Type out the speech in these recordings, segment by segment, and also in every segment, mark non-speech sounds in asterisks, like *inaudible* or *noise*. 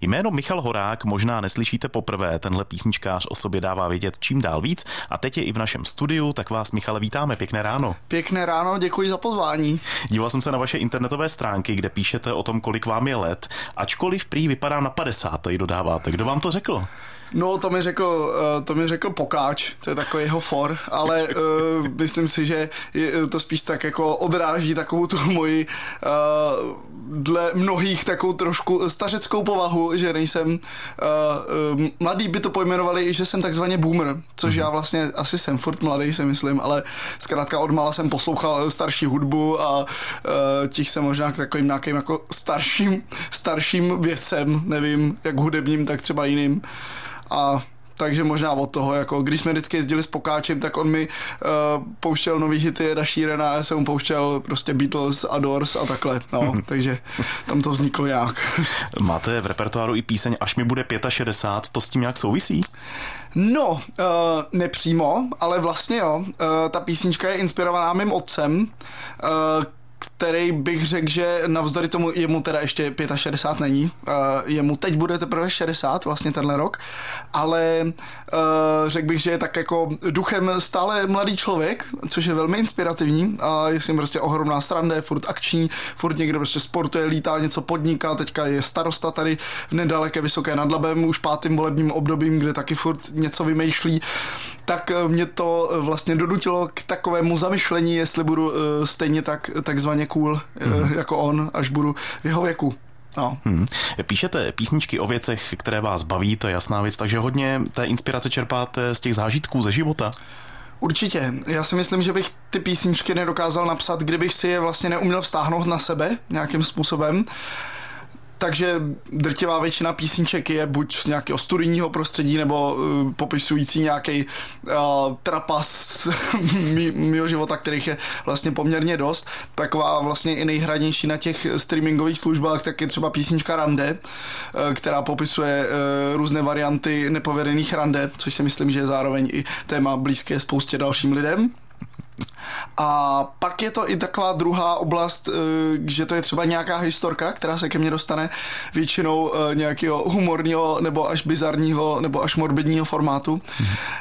Jméno Michal Horák možná neslyšíte poprvé, tenhle písničkář o sobě dává vědět čím dál víc a teď je i v našem studiu, tak vás Michale vítáme, pěkné ráno. Pěkné ráno, děkuji za pozvání. Díval jsem se na vaše internetové stránky, kde píšete o tom, kolik vám je let, ačkoliv prý vypadá na 50, tady dodáváte. Kdo vám to řekl? No, to mi řekl, eh, to mi řekl Pokáč, to je takový jeho for, ale uh, *laughs* myslím si, že je, to spíš tak jako odráží takovou tu moji uh, dle mnohých takovou trošku stařeckou povahu, že nejsem uh, uh, mladý by to pojmenovali, že jsem takzvaně boomer, což mm-hmm. já vlastně asi jsem furt mladý, si myslím, ale zkrátka odmala jsem poslouchal starší hudbu a uh, těch jsem možná k takovým nějakým jako starším, starším věcem, nevím, jak hudebním, tak třeba jiným a takže možná od toho, jako když jsme vždycky jezdili s Pokáčem, tak on mi uh, pouštěl nový hity Eda Sheerana a já jsem mu pouštěl prostě Beatles, Adors a takhle, no, *laughs* takže tam to vzniklo nějak. *laughs* Máte v repertoáru i píseň Až mi bude 65, to s tím nějak souvisí? No, uh, nepřímo, ale vlastně jo. Uh, ta písnička je inspirovaná mým otcem, uh, který bych řekl, že navzdory tomu jemu teda ještě 65 není, uh, jemu teď bude teprve 60 vlastně tenhle rok, ale uh, řekl bych, že je tak jako duchem stále mladý člověk, což je velmi inspirativní. A je s ním prostě ohromná stranda, je furt akční, furt někdo prostě sportuje, lítá, něco podniká, teďka je starosta tady v nedaleké Vysoké nad Labem už pátým volebním obdobím, kde taky furt něco vymýšlí, tak mě to vlastně donutilo k takovému zamyšlení, jestli budu uh, stejně tak takzvaně stejně cool mm. jako on, až budu v jeho věku. No. Hmm. Píšete písničky o věcech, které vás baví, to je jasná věc, takže hodně té inspirace čerpáte z těch zážitků ze života. Určitě. Já si myslím, že bych ty písničky nedokázal napsat, kdybych si je vlastně neuměl vztáhnout na sebe nějakým způsobem takže drtivá většina písniček je buď z nějakého studijního prostředí nebo uh, popisující nějaký uh, trapas *laughs* mého života, kterých je vlastně poměrně dost. Taková vlastně i nejhranější na těch streamingových službách, tak je třeba písnička Rande, uh, která popisuje uh, různé varianty nepovedených rande, což si myslím, že je zároveň i téma blízké spoustě dalším lidem. A pak je to i taková druhá oblast, eh, že to je třeba nějaká historka, která se ke mně dostane většinou eh, nějakého humorního nebo až bizarního nebo až morbidního formátu,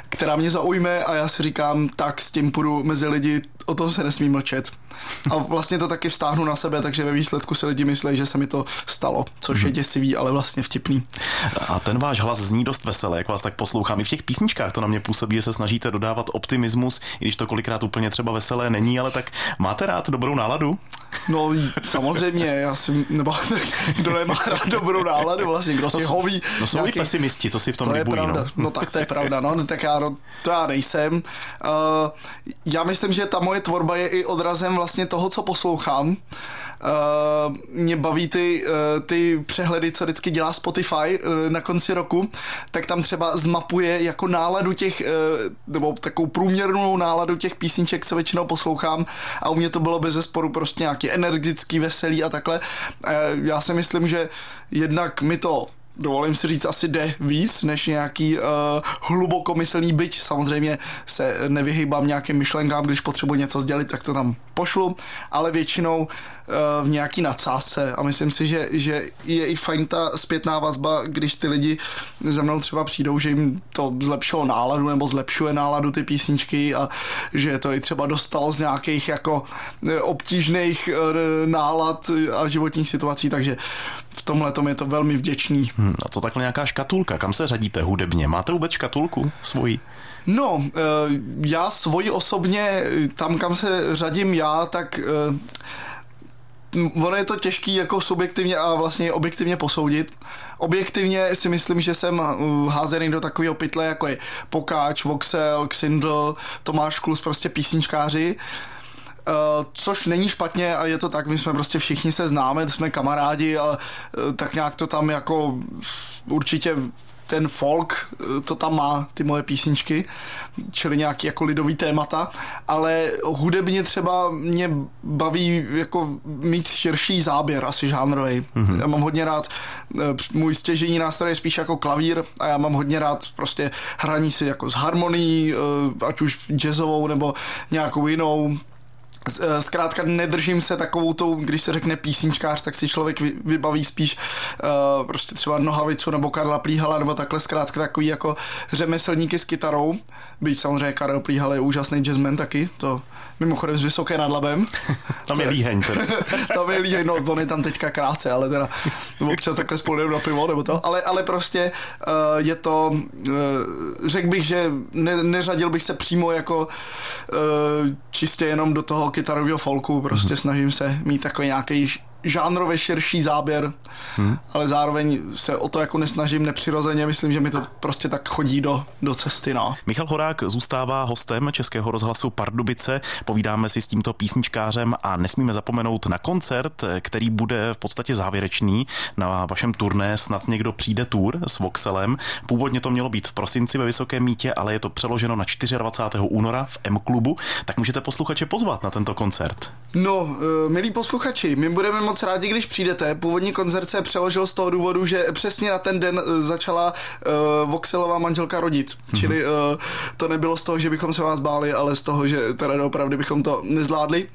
která mě zaujme a já si říkám, tak s tím půjdu mezi lidi, o tom se nesmí mlčet. A vlastně to taky vztáhnu na sebe, takže ve výsledku se lidi myslí, že se mi to stalo, což je mhm. děsivý, ale vlastně vtipný. A ten váš hlas zní dost veselé, jak vás tak poslouchám. I v těch písničkách to na mě působí, že se snažíte dodávat optimismus, i když to kolikrát úplně třeba veselé není, ale tak máte rád dobrou náladu? No samozřejmě, já si, nebo *laughs* kdo nemá rád dobrou náladu, vlastně, kdo si hoví. No jsou nějaký, i pesimisti, co si v tom to libují, je pravda, no. no. tak to je pravda, no, tak já, no, to já nejsem. Uh, já myslím, že ta moje tvorba je i odrazem vlastně toho, co poslouchám. Uh, mě baví ty, uh, ty přehledy, co vždycky dělá Spotify uh, na konci roku, tak tam třeba zmapuje jako náladu těch, uh, nebo takovou průměrnou náladu těch písniček, co většinou poslouchám a u mě to bylo bez zesporu prostě nějaký energický, veselý a takhle. Uh, já si myslím, že jednak mi to dovolím si říct, asi jde víc než nějaký uh, hlubokomyslný byť. Samozřejmě se nevyhýbám nějakým myšlenkám, když potřebuji něco sdělit, tak to tam pošlu, ale většinou v nějaký nadsázce a myslím si, že, že je i fajn ta zpětná vazba, když ty lidi za mnou třeba přijdou, že jim to zlepšilo náladu nebo zlepšuje náladu ty písničky a že to i třeba dostalo z nějakých jako eh, obtížných uh, nálad a životních situací, takže v tomhle tom je to velmi vděčný. Hmm, a co takhle nějaká škatulka? Kam se řadíte hudebně? Máte vůbec škatulku svoji? No, eh, já svoji osobně, tam kam se řadím já, tak eh, ono je to těžký jako subjektivně a vlastně objektivně posoudit. Objektivně si myslím, že jsem eh, házený do takového pytle, jako je Pokáč, Voxel, Xindl, Tomáš Klus, prostě písničkáři. Uh, což není špatně a je to tak, my jsme prostě všichni se známe, jsme kamarádi a uh, tak nějak to tam jako určitě ten folk eh, to tam má, ty moje písničky, čili nějaký jako lidový témata, ale hudebně třeba mě baví jako mít širší záběr, asi žánrový. Mm-hmm. Já mám hodně rád, eh, můj stěžení nástroj je spíš jako klavír a já mám hodně rád prostě hraní si jako s harmonií, eh, ať už jazzovou nebo nějakou jinou, zkrátka nedržím se takovou tou, když se řekne písničkář, tak si člověk vybaví spíš uh, prostě třeba Nohavicu nebo Karla Plíhala nebo takhle zkrátka takový jako řemeslníky s kytarou. Byť samozřejmě Karel Plíhal je úžasný jazzman taky, to mimochodem s Vysoké nad Labem. *laughs* tam je líheň. *laughs* tam je líheň, no on je tam teďka krátce, ale teda občas takhle spolu na pivo nebo to. Ale, ale prostě uh, je to, uh, řekl bych, že ne, neřadil bych se přímo jako uh, čistě jenom do toho kytarového folku, prostě mm-hmm. snažím se mít takový nějaký žánrově širší záběr, hmm. ale zároveň se o to jako nesnažím nepřirozeně, myslím, že mi to prostě tak chodí do, do cesty. No. Michal Horák zůstává hostem Českého rozhlasu Pardubice, povídáme si s tímto písničkářem a nesmíme zapomenout na koncert, který bude v podstatě závěrečný na vašem turné Snad někdo přijde tour s Voxelem. Původně to mělo být v prosinci ve Vysokém mítě, ale je to přeloženo na 24. února v M-klubu, tak můžete posluchače pozvat na tento koncert. No, eh, milí posluchači, my budeme moc rádi, když přijdete. Původní koncert se přeložil z toho důvodu, že přesně na ten den eh, začala uh, Voxelová manželka rodit. Mm-hmm. Čili uh, to nebylo z toho, že bychom se vás báli, ale z toho, že teda opravdu bychom to nezvládli.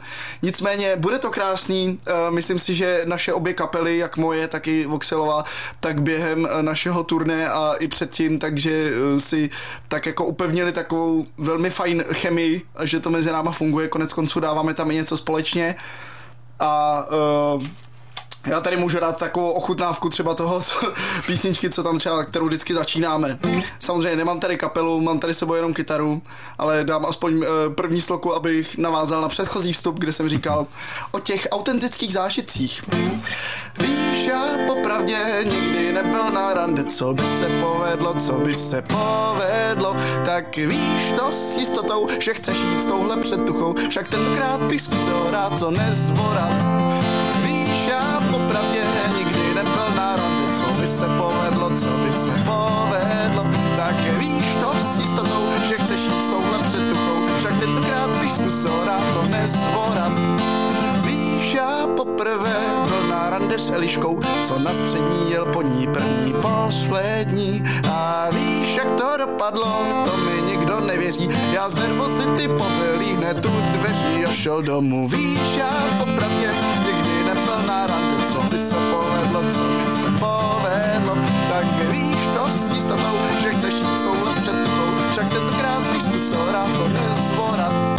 Nicméně bude to krásný. Uh, myslím si, že naše obě kapely, jak moje, tak i Voxelová, tak během našeho turné a i předtím, takže uh, si tak jako upevnili takovou velmi fajn chemii, že to mezi náma funguje. Konec konců dáváme tam i něco společně. A uh, já tady můžu dát takovou ochutnávku třeba toho co, *laughs* písničky, co tam třeba, kterou vždycky začínáme. Samozřejmě nemám tady kapelu, mám tady sebou jenom kytaru, ale dám aspoň uh, první sloku, abych navázal na předchozí vstup, kde jsem říkal o těch autentických zážitcích. Víš, já popravdě nikdy nebyl na rande, co by se povedlo, co by se povedlo, tak víš to s jistotou, že chceš jít s touhle předtuchou, však tentokrát bych zkusil rád to nezvorat. Se povedlo, co by se povedlo, tak víš to s jistotou, že chceš jít s touhle předtuchou, však tentokrát bych zkusil rád to nezvorat. Víš, já poprvé byl na rande s Eliškou, co na střední jel po ní první, poslední. A víš, jak to dopadlo, to mi nikdo nevěří. Já z nervozity pobylí hned tu dveří a šel domů. Víš, já popravdě co by se povedlo, co by se povedlo. Tak víš to s jistotou, že chceš jít s touhle předtuchou, však tentokrát bych zkusil rád to nezvorat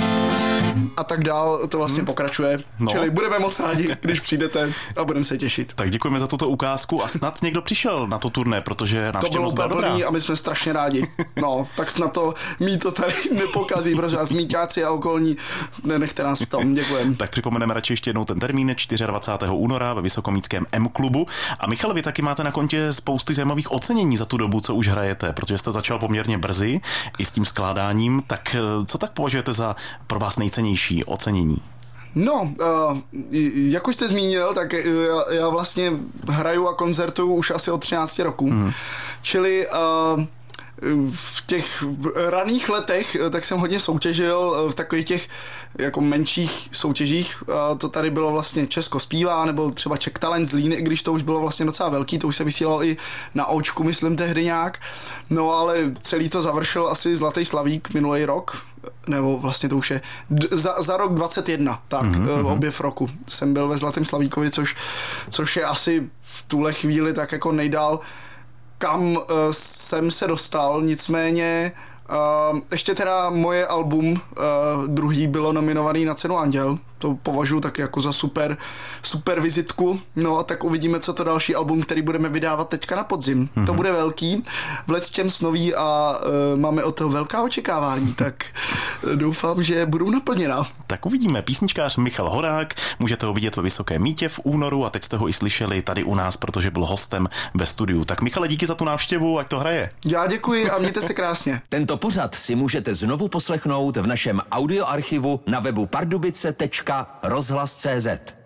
a tak dál, to vlastně hmm. pokračuje. No. Čili budeme moc rádi, *laughs* když přijdete a budeme se těšit. Tak děkujeme za tuto ukázku a snad někdo přišel na to turné, protože To bylo úplně plný a my jsme strašně rádi. No, tak snad to mý to tady *laughs* nepokazí, protože nás míťáci a okolní, nenechte nás v tom, děkujeme. tak připomeneme radši ještě jednou ten termín 24. února ve Vysokomíckém M klubu. A Michal, vy taky máte na kontě spousty zajímavých ocenění za tu dobu, co už hrajete, protože jste začal poměrně brzy i s tím skládáním. Tak eh, co tak považujete za pro vás nejcennější? Nejvyšší ocenění? No, jak už jste zmínil, tak já, já vlastně hraju a koncertuju už asi od 13 roků. Mm. Čili v těch raných letech tak jsem hodně soutěžil v takových těch jako menších soutěžích. A to tady bylo vlastně Česko zpívá, nebo třeba Czech Talent z Líny, když to už bylo vlastně docela velký, to už se vysílalo i na očku, myslím tehdy nějak. No ale celý to završil asi Zlatý Slavík minulý rok, nebo vlastně to už je za, za rok 21, tak mm-hmm. objev roku jsem byl ve Zlatém Slavíkovi, což, což je asi v tuhle chvíli tak jako nejdál kam uh, jsem se dostal, nicméně uh, ještě teda moje album uh, druhý bylo nominovaný na cenu Anděl, to považuji tak jako za super, super vizitku. No a tak uvidíme, co to další album, který budeme vydávat teďka na podzim. Mm-hmm. To bude velký, v těm snoví a uh, máme od toho velká očekávání, *laughs* tak uh, doufám, že budou naplněna. Tak uvidíme. Písničkář Michal Horák, můžete ho vidět ve Vysoké mítě v únoru a teď jste ho i slyšeli tady u nás, protože byl hostem ve studiu. Tak Michale, díky za tu návštěvu, ať to hraje. Já děkuji a mějte se krásně. *laughs* Tento pořad si můžete znovu poslechnout v našem audioarchivu na webu pardubice.cz rozhlas.cz